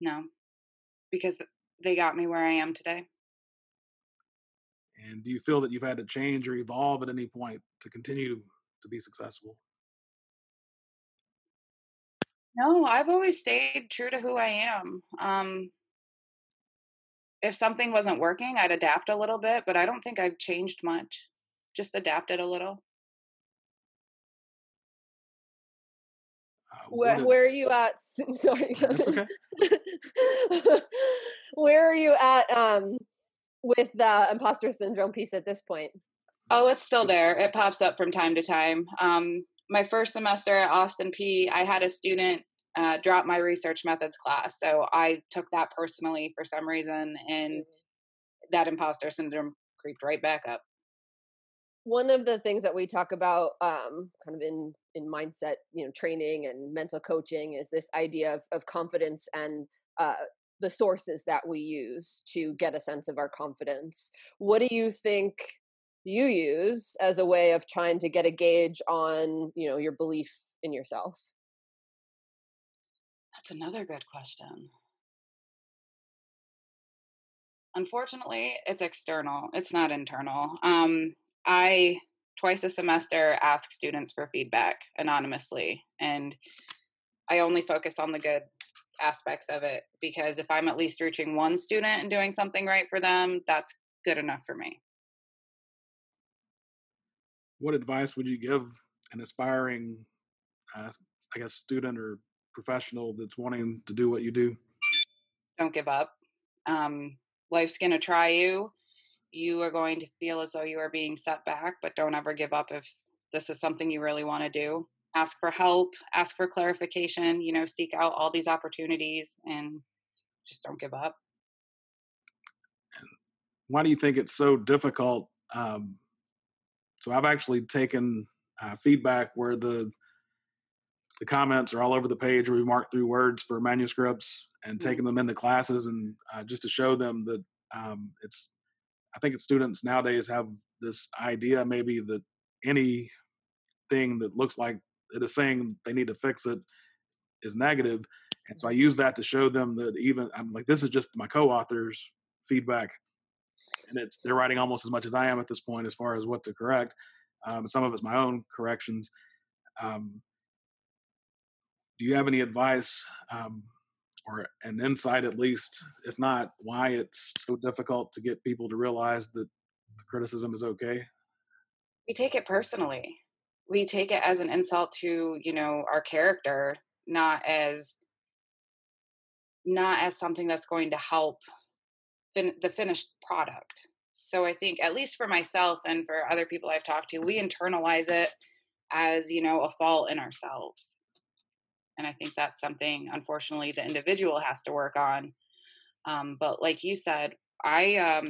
No, because they got me where I am today. And do you feel that you've had to change or evolve at any point to continue to be successful? No, I've always stayed true to who I am. Um, if something wasn't working, I'd adapt a little bit, but I don't think I've changed much. Just adapted a little. Uh, Where, where are you at? *laughs* Sorry. That's okay. *laughs* where are you at um, with the imposter syndrome piece at this point? Oh, it's still there. It pops up from time to time. Um, my first semester at Austin Peay, I had a student uh, drop my research methods class. So I took that personally for some reason, and that imposter syndrome creeped right back up. One of the things that we talk about, um, kind of in in mindset, you know, training and mental coaching, is this idea of of confidence and uh, the sources that we use to get a sense of our confidence. What do you think you use as a way of trying to get a gauge on, you know, your belief in yourself? That's another good question. Unfortunately, it's external. It's not internal. Um, I twice a semester ask students for feedback anonymously, and I only focus on the good aspects of it because if I'm at least reaching one student and doing something right for them, that's good enough for me. What advice would you give an aspiring, uh, I guess, student or professional that's wanting to do what you do? Don't give up. Um, life's going to try you. You are going to feel as though you are being set back, but don't ever give up if this is something you really want to do. Ask for help, ask for clarification, you know, seek out all these opportunities and just don't give up. Why do you think it's so difficult? Um, so I've actually taken uh, feedback where the the comments are all over the page where we mark through words for manuscripts and taking them into classes and uh, just to show them that um, it's i think students nowadays have this idea maybe that anything that looks like it is saying they need to fix it is negative and so i use that to show them that even i'm like this is just my co-authors feedback and it's they're writing almost as much as i am at this point as far as what to correct um, some of it's my own corrections um, do you have any advice um, or an insight at least if not why it's so difficult to get people to realize that the criticism is okay? We take it personally we take it as an insult to you know our character not as not as something that's going to help fin- the finished product. So i think at least for myself and for other people i've talked to we internalize it as you know a fault in ourselves. And i think that's something unfortunately the individual has to work on. Um, but like you said i um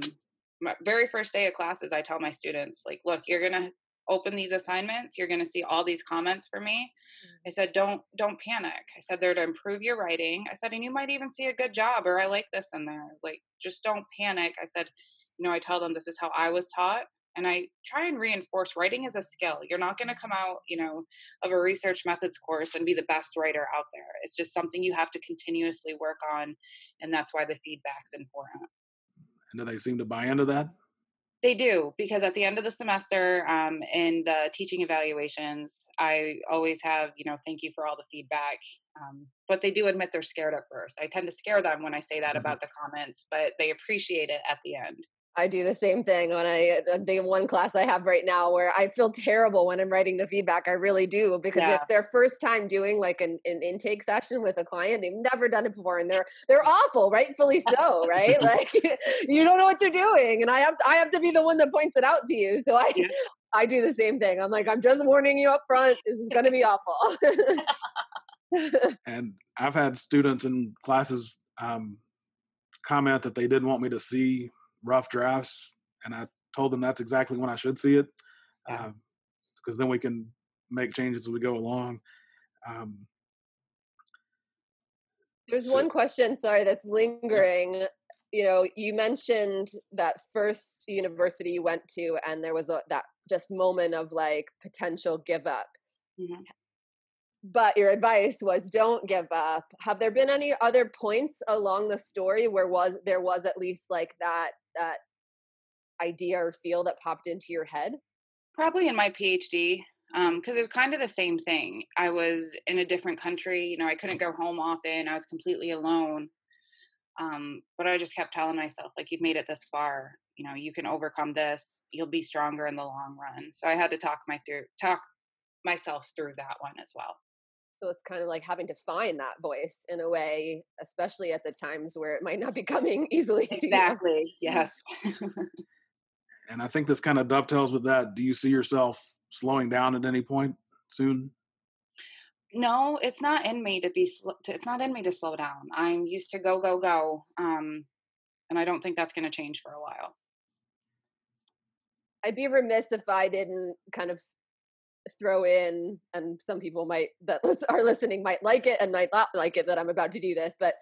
my very first day of classes i tell my students like look you're gonna open these assignments you're gonna see all these comments for me. Mm-hmm. i said don't don't panic. I said they're to improve your writing. I said and you might even see a good job or i like this in there. Like just don't panic. I said you know i tell them this is how i was taught and i try and reinforce writing is a skill. You're not going to come out you know of a research methods course and be the best writer out there. It's just something you have to continuously work on and that's why the feedback's important. And do they seem to buy into that they do because at the end of the semester um, in the teaching evaluations i always have you know thank you for all the feedback um, but they do admit they're scared at first i tend to scare them when i say that mm-hmm. about the comments but they appreciate it at the end I do the same thing when I the one class I have right now where I feel terrible when I'm writing the feedback. I really do because yeah. it's their first time doing like an, an intake session with a client. They've never done it before, and they're they're awful, rightfully *laughs* so, right? *laughs* like you don't know what you're doing, and I have to, I have to be the one that points it out to you. So I *laughs* I do the same thing. I'm like, I'm just warning you up front. This is going to be awful. and I've had students in classes um, comment that they didn't want me to see rough drafts, and I told them that's exactly when I should see it, because uh, then we can make changes as we go along. Um, There's so, one question, sorry, that's lingering. You know, you mentioned that first university you went to, and there was a, that just moment of like potential give up. Mm-hmm. But your advice was don't give up. Have there been any other points along the story where was there was at least like that that idea or feel that popped into your head? Probably in my PhD because um, it was kind of the same thing. I was in a different country, you know, I couldn't go home often. I was completely alone. Um, but I just kept telling myself, like, you've made it this far. You know, you can overcome this. You'll be stronger in the long run. So I had to talk my through talk myself through that one as well. So it's kind of like having to find that voice in a way, especially at the times where it might not be *laughs* coming easily. Exactly. yes. *laughs* and I think this kind of dovetails with that. Do you see yourself slowing down at any point soon? No, it's not in me to be. Sl- to, it's not in me to slow down. I'm used to go, go, go, um, and I don't think that's going to change for a while. I'd be remiss if I didn't kind of throw in, and some people might that are listening might like it and might not like it that I'm about to do this, but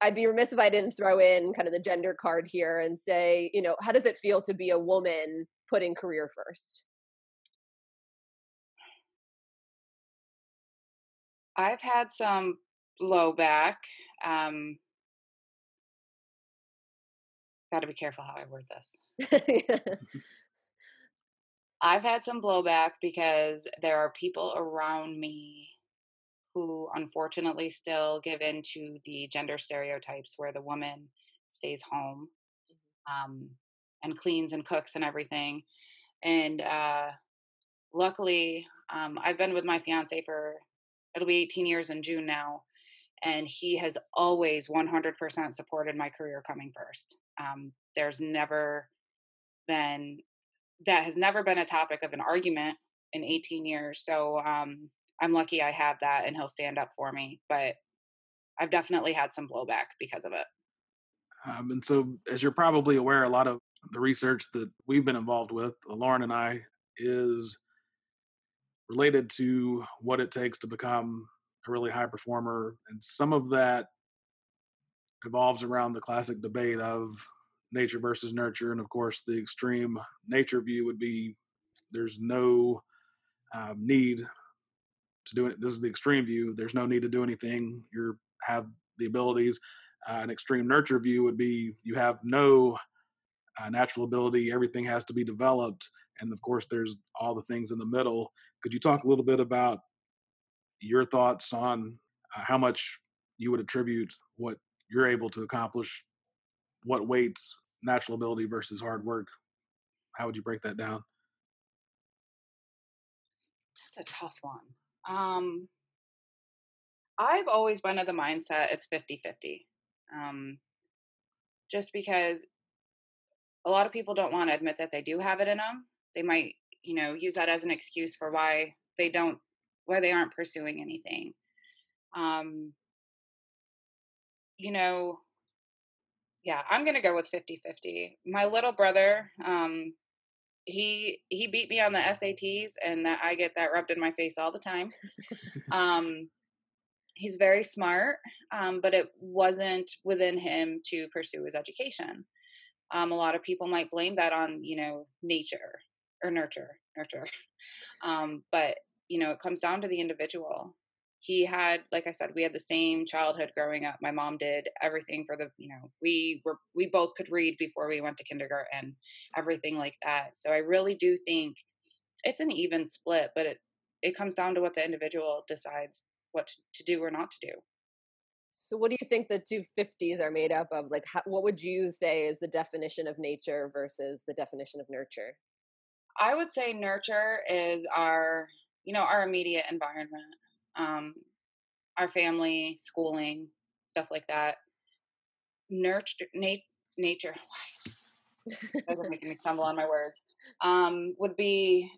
I'd be remiss if I didn't throw in kind of the gender card here and say, you know, how does it feel to be a woman putting career first? I've had some blowback. Um, Got to be careful how I word this. *laughs* *laughs* *laughs* I've had some blowback because there are people around me who unfortunately still give in to the gender stereotypes where the woman stays home um, and cleans and cooks and everything. And uh, luckily, um, I've been with my fiance for it'll be 18 years in June now. And he has always 100% supported my career coming first. Um, there's never been, that has never been a topic of an argument in 18 years. So um, I'm lucky I have that and he'll stand up for me. But I've definitely had some blowback because of it. Um, and so, as you're probably aware, a lot of the research that we've been involved with, Lauren and I, is related to what it takes to become a really high performer. And some of that evolves around the classic debate of nature versus nurture. And of course, the extreme nature view would be there's no um, need to do it. This is the extreme view. There's no need to do anything. You have the abilities. Uh, an extreme nurture view would be you have no uh, natural ability. Everything has to be developed. And of course, there's all the things in the middle. Could you talk a little bit about your thoughts on uh, how much you would attribute what you're able to accomplish? What weights natural ability versus hard work? How would you break that down? That's a tough one. Um, I've always been of the mindset it's 50 50. Um, just because a lot of people don't want to admit that they do have it in them. They might you know use that as an excuse for why they don't why they aren't pursuing anything um you know yeah i'm gonna go with 50 50 my little brother um he he beat me on the sats and that i get that rubbed in my face all the time um he's very smart um but it wasn't within him to pursue his education um, a lot of people might blame that on you know nature or nurture, nurture. Um, but you know, it comes down to the individual. He had, like I said, we had the same childhood growing up. My mom did everything for the, you know, we were we both could read before we went to kindergarten, everything like that. So I really do think it's an even split, but it it comes down to what the individual decides what to do or not to do. So, what do you think the two fifties are made up of? Like, how, what would you say is the definition of nature versus the definition of nurture? I would say nurture is our, you know, our immediate environment, um, our family, schooling, stuff like that. Nurture, nat- nature. *laughs* Doesn't make me stumble on my words. Um, would be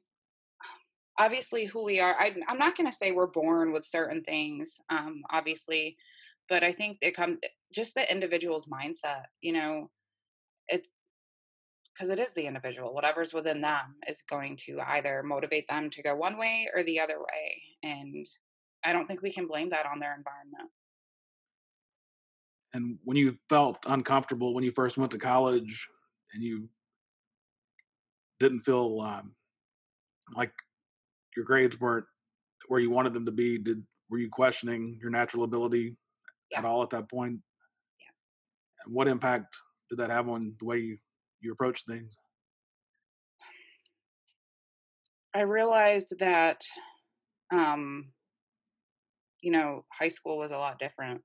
obviously who we are. I, I'm not going to say we're born with certain things, um, obviously, but I think it comes just the individual's mindset. You know, it's because it is the individual. Whatever's within them is going to either motivate them to go one way or the other way, and I don't think we can blame that on their environment. And when you felt uncomfortable when you first went to college, and you didn't feel um, like your grades weren't where you wanted them to be, did were you questioning your natural ability yeah. at all at that point? Yeah. And what impact did that have on the way you, you approach things? I realized that, um, you know, high school was a lot different.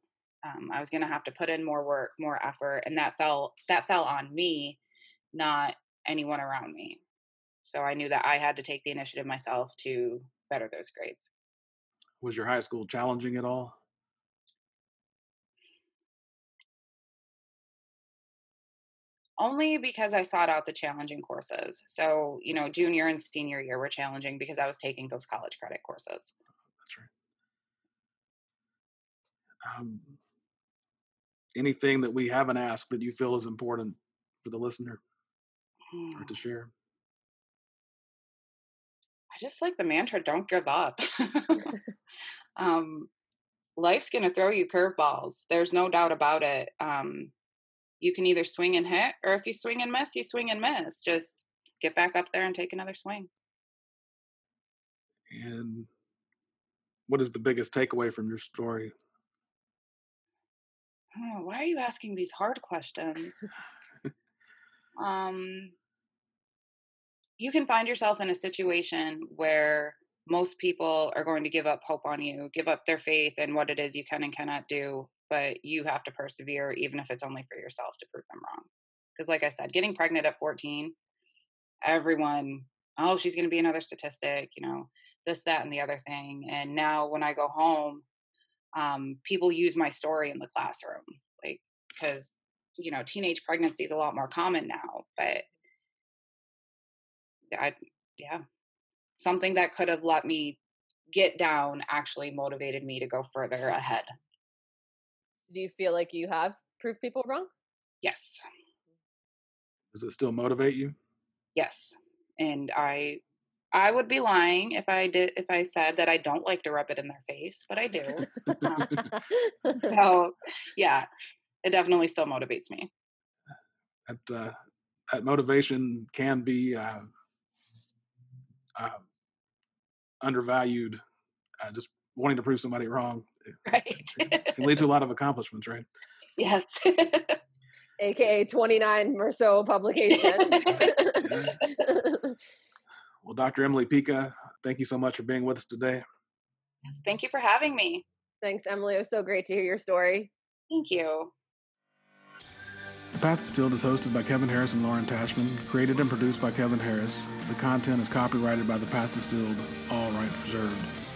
Um, I was going to have to put in more work, more effort, and that fell that fell on me, not anyone around me. So I knew that I had to take the initiative myself to better those grades. Was your high school challenging at all? Only because I sought out the challenging courses. So, you know, junior and senior year were challenging because I was taking those college credit courses. That's right. Um, anything that we haven't asked that you feel is important for the listener or to share? I just like the mantra don't give up. *laughs* um, life's going to throw you curveballs. There's no doubt about it. Um, you can either swing and hit, or if you swing and miss, you swing and miss. Just get back up there and take another swing. And what is the biggest takeaway from your story? Oh, why are you asking these hard questions? um, you can find yourself in a situation where most people are going to give up hope on you, give up their faith in what it is you can and cannot do, but you have to persevere, even if it's only for yourself to prove them wrong. Because, like I said, getting pregnant at 14, everyone, oh, she's going to be another statistic, you know, this, that, and the other thing. And now when I go home, um, people use my story in the classroom, like, because, you know, teenage pregnancy is a lot more common now, but I yeah, something that could have let me get down actually motivated me to go further ahead. So do you feel like you have proved people wrong? Yes. Does it still motivate you? Yes. And I I would be lying if I did if I said that I don't like to rub it in their face, but I do. um, *laughs* so yeah, it definitely still motivates me. That uh, that motivation can be uh, uh, undervalued, uh, just wanting to prove somebody wrong. *laughs* Right. can lead to a lot of accomplishments, right? Yes. AKA 29 or so *laughs* publications. Well, Dr. Emily Pica, thank you so much for being with us today. Yes, thank you for having me. Thanks, Emily. It was so great to hear your story. Thank you. The Path Distilled is hosted by Kevin Harris and Lauren Tashman, created and produced by Kevin Harris. The content is copyrighted by The Path Distilled, all rights reserved.